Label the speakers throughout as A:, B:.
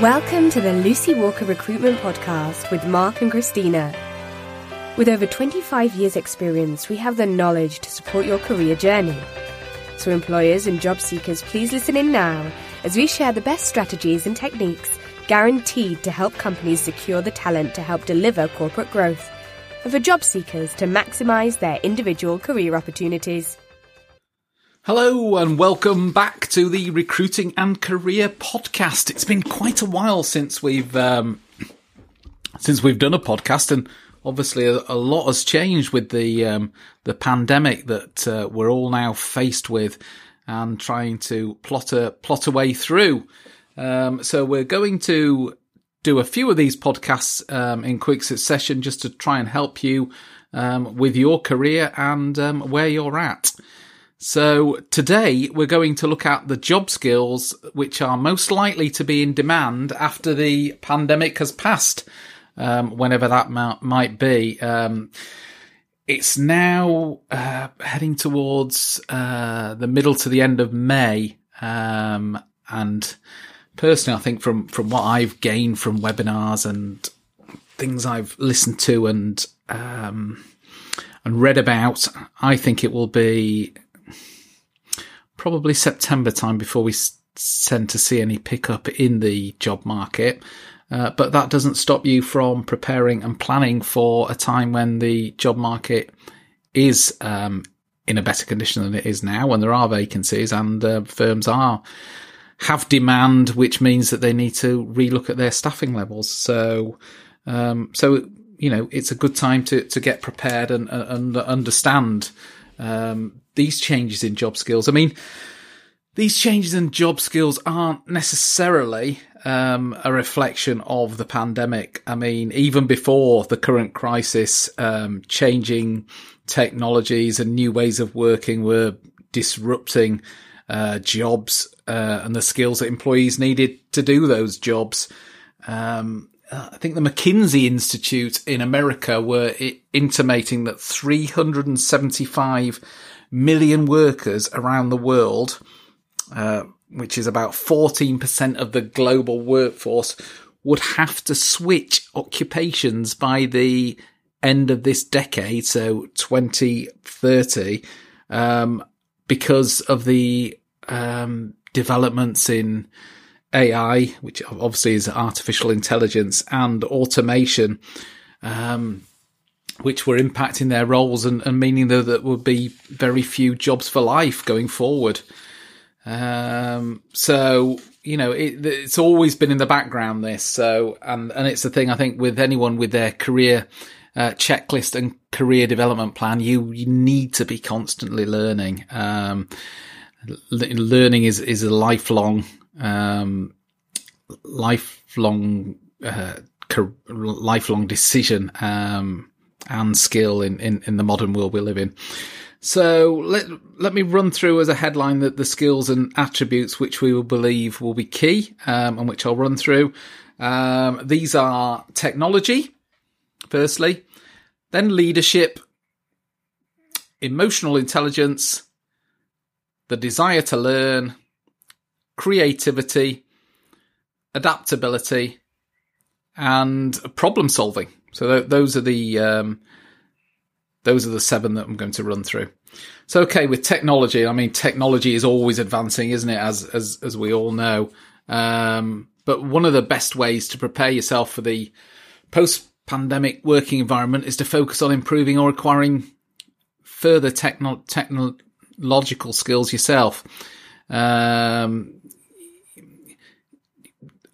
A: Welcome to the Lucy Walker Recruitment Podcast with Mark and Christina. With over 25 years' experience, we have the knowledge to support your career journey. So, employers and job seekers, please listen in now as we share the best strategies and techniques guaranteed to help companies secure the talent to help deliver corporate growth, and for job seekers to maximize their individual career opportunities.
B: Hello and welcome back to the Recruiting and Career Podcast. It's been quite a while since we've um, since we've done a podcast, and obviously a, a lot has changed with the um, the pandemic that uh, we're all now faced with, and trying to plot a plot a way through. Um, so we're going to do a few of these podcasts um, in quick succession just to try and help you um, with your career and um, where you're at. So today we're going to look at the job skills which are most likely to be in demand after the pandemic has passed, um, whenever that might be. Um, it's now uh, heading towards uh, the middle to the end of May, um, and personally, I think from from what I've gained from webinars and things I've listened to and um, and read about, I think it will be probably September time before we tend to see any pickup in the job market. Uh, but that doesn't stop you from preparing and planning for a time when the job market is um, in a better condition than it is now, when there are vacancies and uh, firms are have demand, which means that they need to relook at their staffing levels. So, um, so you know, it's a good time to to get prepared and, and understand um, these changes in job skills. I mean, these changes in job skills aren't necessarily um, a reflection of the pandemic. I mean, even before the current crisis, um, changing technologies and new ways of working were disrupting uh, jobs uh, and the skills that employees needed to do those jobs. Um, I think the McKinsey Institute in America were intimating that 375 million workers around the world, uh, which is about 14% of the global workforce, would have to switch occupations by the end of this decade, so 2030, um, because of the um, developments in AI, which obviously is artificial intelligence and automation, um, which were impacting their roles and, and meaning that there would be very few jobs for life going forward. Um, so, you know, it, it's always been in the background, this. So, and, and it's the thing I think with anyone with their career, uh, checklist and career development plan, you, you need to be constantly learning. Um, learning is, is a lifelong, um, lifelong, uh, lifelong decision. Um, and skill in, in, in the modern world we live in. So let let me run through as a headline that the skills and attributes which we will believe will be key, um, and which I'll run through. Um, these are technology, firstly, then leadership, emotional intelligence, the desire to learn, creativity, adaptability, and problem solving. So th- those are the um, those are the seven that I'm going to run through. So okay, with technology, I mean technology is always advancing, isn't it? As as as we all know. Um, but one of the best ways to prepare yourself for the post pandemic working environment is to focus on improving or acquiring further techno- technological skills yourself. Um,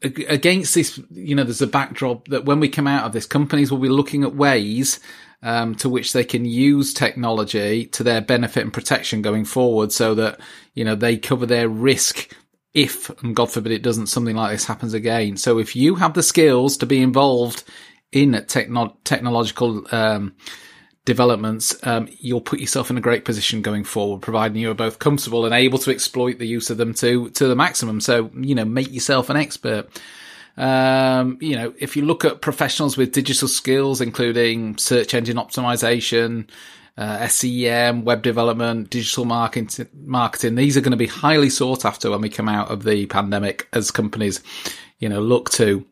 B: against this, you know, there's a backdrop that when we come out of this, companies will be looking at ways um, to which they can use technology to their benefit and protection going forward, so that you know they cover their risk if, and God forbid, it doesn't something like this happens again. So if you have the skills to be involved in techno- technological um, developments, um, you'll put yourself in a great position going forward, providing you are both comfortable and able to exploit the use of them to to the maximum. So you know, make yourself an expert. Um, you know, if you look at professionals with digital skills, including search engine optimization, uh, SEM, web development, digital marketing, marketing, these are going to be highly sought after when we come out of the pandemic as companies, you know, look to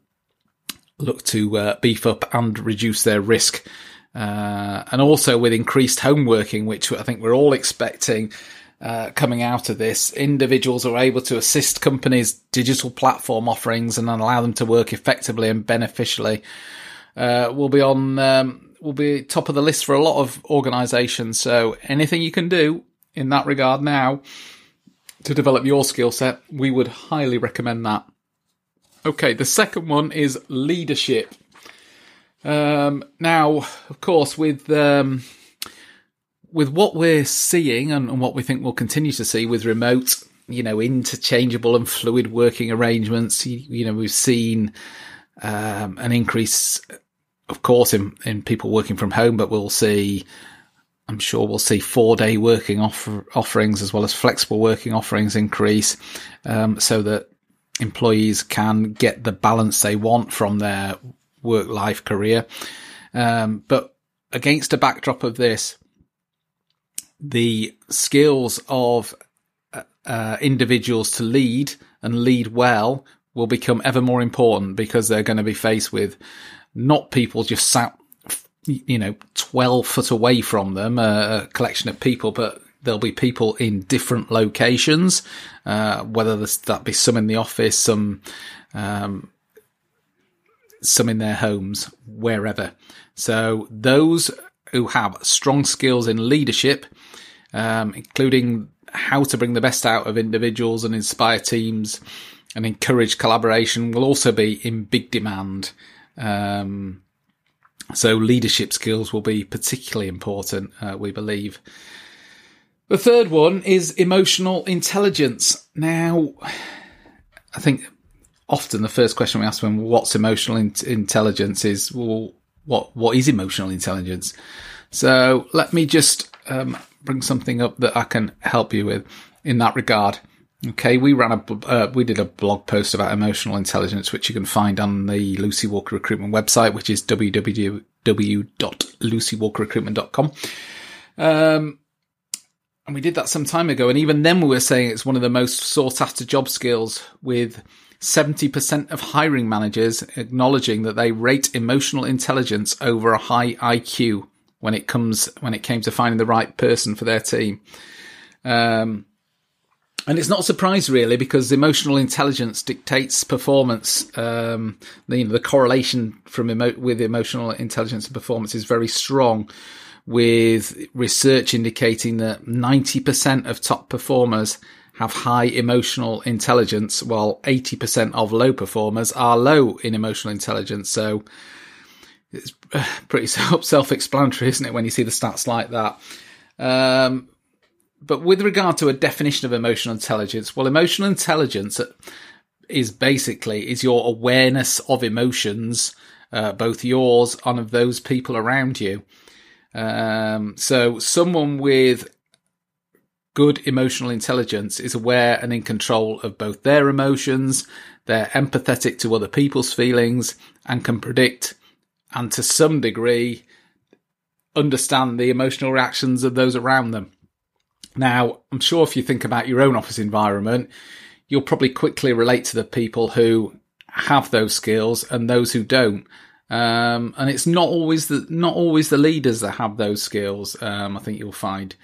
B: look to uh, beef up and reduce their risk. Uh, and also with increased home working, which I think we're all expecting uh, coming out of this, individuals are able to assist companies' digital platform offerings and allow them to work effectively and beneficially. Uh, will be on um, will be top of the list for a lot of organisations. So anything you can do in that regard now to develop your skill set, we would highly recommend that. Okay, the second one is leadership. Um, now, of course, with um, with what we're seeing and, and, what we think we'll continue to see with remote, you know, interchangeable and fluid working arrangements, you, you know, we've seen um, an increase, of course, in, in people working from home, but we'll see. I'm sure we'll see four day working offer, offerings as well as flexible working offerings increase, um, so that employees can get the balance they want from their work life career. Um, but against a backdrop of this, the skills of uh, uh, individuals to lead and lead well will become ever more important because they're going to be faced with not people just sat, you know, 12 foot away from them, a collection of people, but there'll be people in different locations, uh, whether that be some in the office, some, um, some in their homes, wherever. So those who have strong skills in leadership, um, including how to bring the best out of individuals and inspire teams and encourage collaboration will also be in big demand. Um, so leadership skills will be particularly important, uh, we believe. The third one is emotional intelligence. Now, I think often the first question we ask when what's emotional in- intelligence is, well, what, what is emotional intelligence? So let me just, um, bring something up that I can help you with in that regard. Okay, we ran a uh, we did a blog post about emotional intelligence, which you can find on the Lucy Walker Recruitment website, which is www.lucywalkerrecruitment.com. Um, and we did that some time ago. And even then we were saying it's one of the most sought after job skills with 70% of hiring managers acknowledging that they rate emotional intelligence over a high IQ when it comes, when it came to finding the right person for their team. Um, and it's not a surprise really because emotional intelligence dictates performance. Um, the, you know, the correlation from emo- with emotional intelligence and performance is very strong with research indicating that 90% of top performers have high emotional intelligence while 80% of low performers are low in emotional intelligence. So it's pretty self-explanatory, isn't it? When you see the stats like that. Um, but with regard to a definition of emotional intelligence, well, emotional intelligence is basically is your awareness of emotions, uh, both yours and of those people around you. Um, so someone with good emotional intelligence is aware and in control of both their emotions, they're empathetic to other people's feelings and can predict and to some degree understand the emotional reactions of those around them. Now, I'm sure if you think about your own office environment, you'll probably quickly relate to the people who have those skills and those who don't. Um, and it's not always the not always the leaders that have those skills. Um, I think you'll find.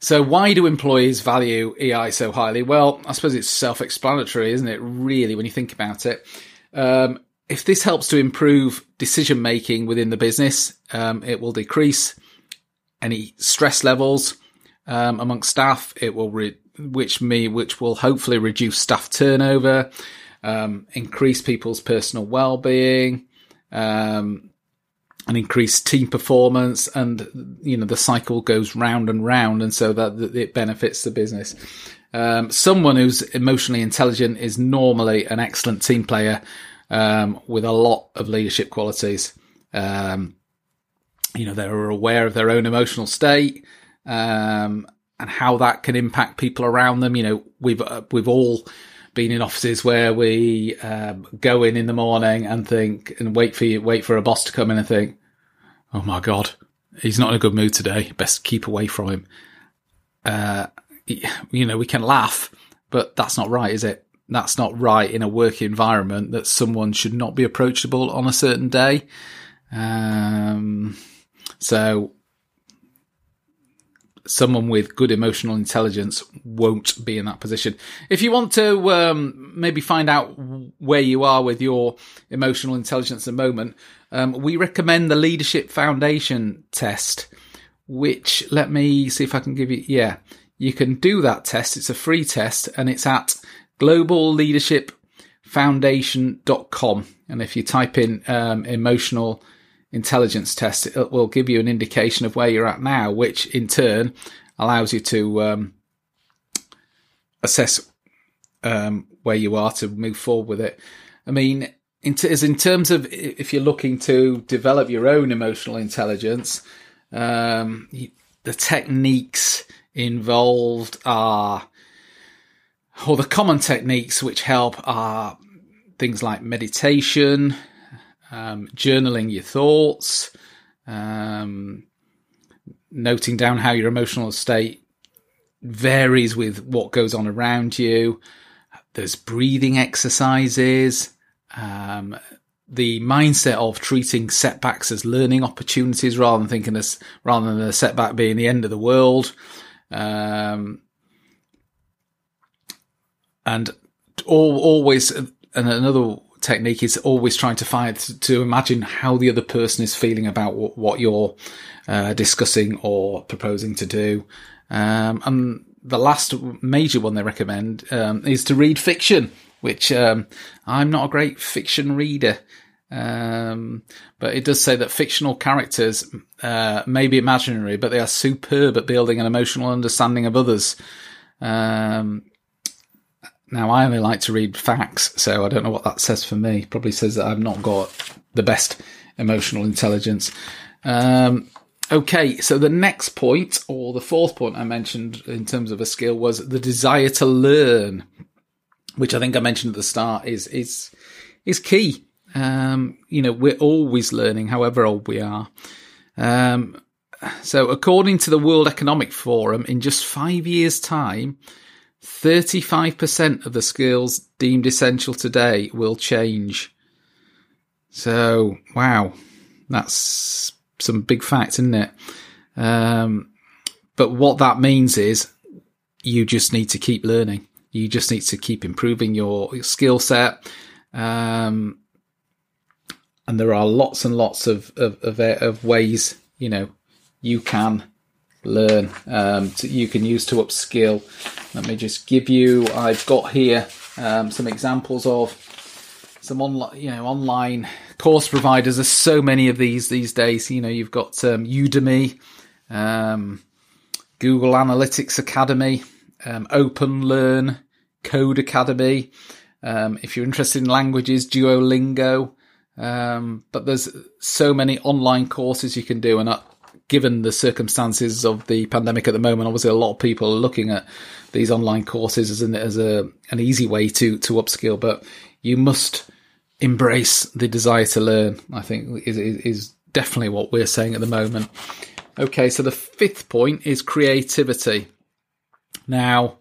B: So why do employees value EI so highly? Well, I suppose it's self-explanatory, isn't it? Really, when you think about it. Um, if this helps to improve decision making within the business, um, it will decrease any stress levels um, amongst staff. It will, re- which me, which will hopefully reduce staff turnover, um, increase people's personal well-being, um, and increase team performance. And, you know, the cycle goes round and round. And so that, that it benefits the business. Um, someone who's emotionally intelligent is normally an excellent team player, um, with a lot of leadership qualities. Um, you know, they're aware of their own emotional state, um, and how that can impact people around them. You know, we've, uh, we've all, been in offices where we um, go in in the morning and think and wait for you, wait for a boss to come in and think, "Oh my god, he's not in a good mood today. Best keep away from him." Uh, you know, we can laugh, but that's not right, is it? that's not right in a work environment that someone should not be approachable on a certain day. Um, so someone with good emotional intelligence won't be in that position. If you want to um, maybe find out where you are with your emotional intelligence at the moment, um, we recommend the Leadership Foundation test, which let me see if I can give you. Yeah, you can do that test. It's a free test and it's at globalleadershipfoundation.com. And if you type in um, emotional intelligence test, it will give you an indication of where you're at now, which in turn allows you to um, assess um, where you are to move forward with it. I mean, in, t- in terms of if you're looking to develop your own emotional intelligence, um, the techniques involved are, or the common techniques which help are things like meditation, um, journaling your thoughts, um, noting down how your emotional state varies with what goes on around you. There's breathing exercises. Um, the mindset of treating setbacks as learning opportunities rather than thinking as rather than a setback being the end of the world. Um, and all, always, and another technique is always trying to find to imagine how the other person is feeling about what, what you're uh, discussing or proposing to do. Um, and the last major one they recommend um, is to read fiction, which um, I'm not a great fiction reader. Um, but it does say that fictional characters uh, may be imaginary, but they are superb at building an emotional understanding of others. Um, now, I only like to read facts, so I don't know what that says for me. Probably says that I've not got the best emotional intelligence. Um, okay, so the next point, or the fourth point I mentioned in terms of a skill, was the desire to learn, which I think I mentioned at the start is is is key. Um, you know, we're always learning, however old we are. Um, so, according to the World Economic Forum, in just five years' time, 35% of the skills deemed essential today will change. So, wow, that's some big facts, isn't it? Um, but what that means is you just need to keep learning. You just need to keep improving your, your skill set. Um, and there are lots and lots of, of, of, of ways, you know, you can learn, um, to, you can use to upskill. Let me just give you, I've got here um, some examples of some online, you know, online course providers. There's so many of these these days. You know, you've got um, Udemy, um, Google Analytics Academy, um, Open Learn, Codecademy. Um, if you're interested in languages, Duolingo. But there's so many online courses you can do, and given the circumstances of the pandemic at the moment, obviously a lot of people are looking at these online courses as an as a an easy way to to upskill. But you must embrace the desire to learn. I think is is definitely what we're saying at the moment. Okay, so the fifth point is creativity. Now,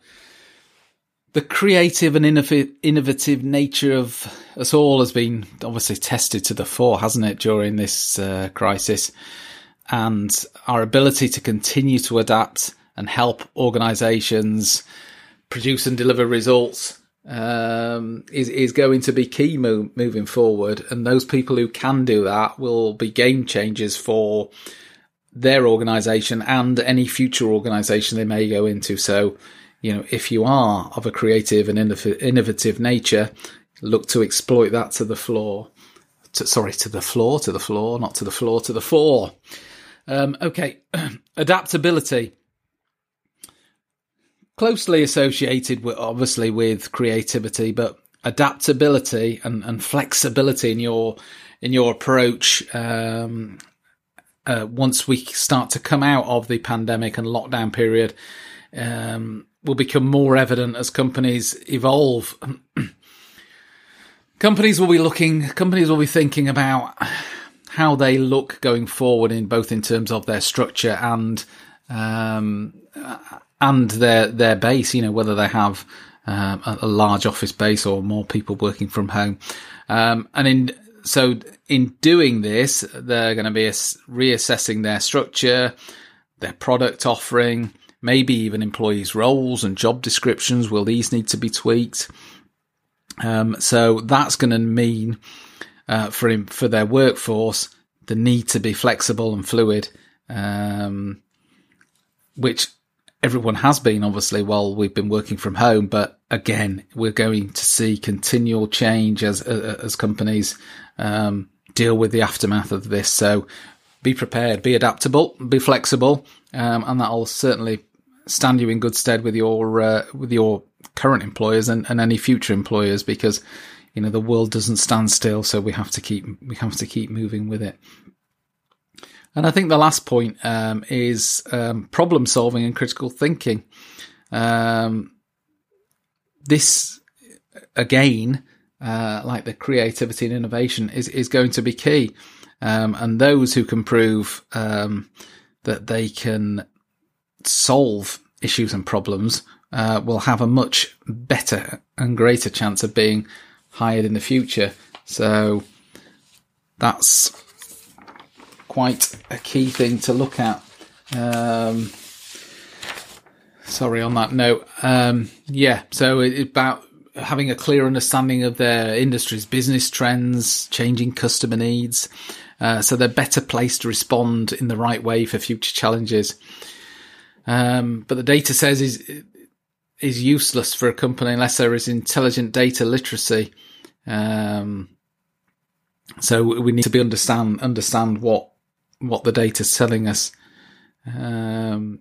B: the creative and innovative nature of us all has been obviously tested to the fore, hasn't it, during this uh, crisis? And our ability to continue to adapt and help organizations produce and deliver results um, is is going to be key mo- moving forward. And those people who can do that will be game changers for their organization and any future organization they may go into. So, you know, if you are of a creative and innovative nature, look to exploit that to the floor. To, sorry, to the floor, to the floor, not to the floor, to the fore. Um, okay, adaptability. Closely associated with obviously with creativity, but adaptability and, and flexibility in your in your approach um, uh, once we start to come out of the pandemic and lockdown period um, will become more evident as companies evolve. companies will be looking, companies will be thinking about how they look going forward in both in terms of their structure and um, and their their base. You know whether they have um, a, a, large office base or more people working from home. Um, and in so in doing this, they're going to be reassessing their structure, their product offering, maybe even employees' roles and job descriptions. Will these need to be tweaked? Um, so that's going to mean uh, for for their workforce the need to be flexible and fluid, um, which everyone has been obviously while we've been working from home. But again, we're going to see continual change as as companies um, deal with the aftermath of this. So be prepared, be adaptable, be flexible, um, and that'll certainly stand you in good stead with your uh, with your current employers and, and any future employers because you know the world doesn't stand still so we have to keep we have to keep moving with it. And i think the last point um, is um, problem solving and critical thinking. Um, this again uh, like the creativity and innovation is is going to be key. Um, and those who can prove um, that they can solve issues and problems uh, will have a much better and greater chance of being hired in the future. So that's quite a key thing to look at. Um, sorry on that note. Um, yeah, so it, about having a clear understanding of their industry's business trends, changing customer needs, uh, so they're better placed to respond in the right way for future challenges. Um, but the data says is is useless for a company unless there is intelligent data literacy. Um, so we need to be understand understand what what the data is telling us. Um,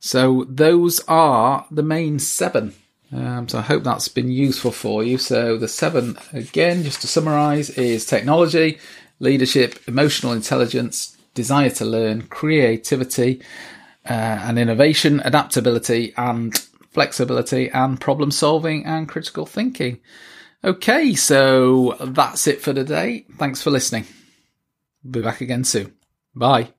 B: so those are the main seven. Um, so I hope that's been useful for you. So the seven again, just to summarise, is technology, leadership, emotional intelligence, desire to learn, creativity, uh, and innovation, adaptability and flexibility and problem solving and critical thinking. Okay, so that's it for today. Thanks for listening. Be back again soon. Bye.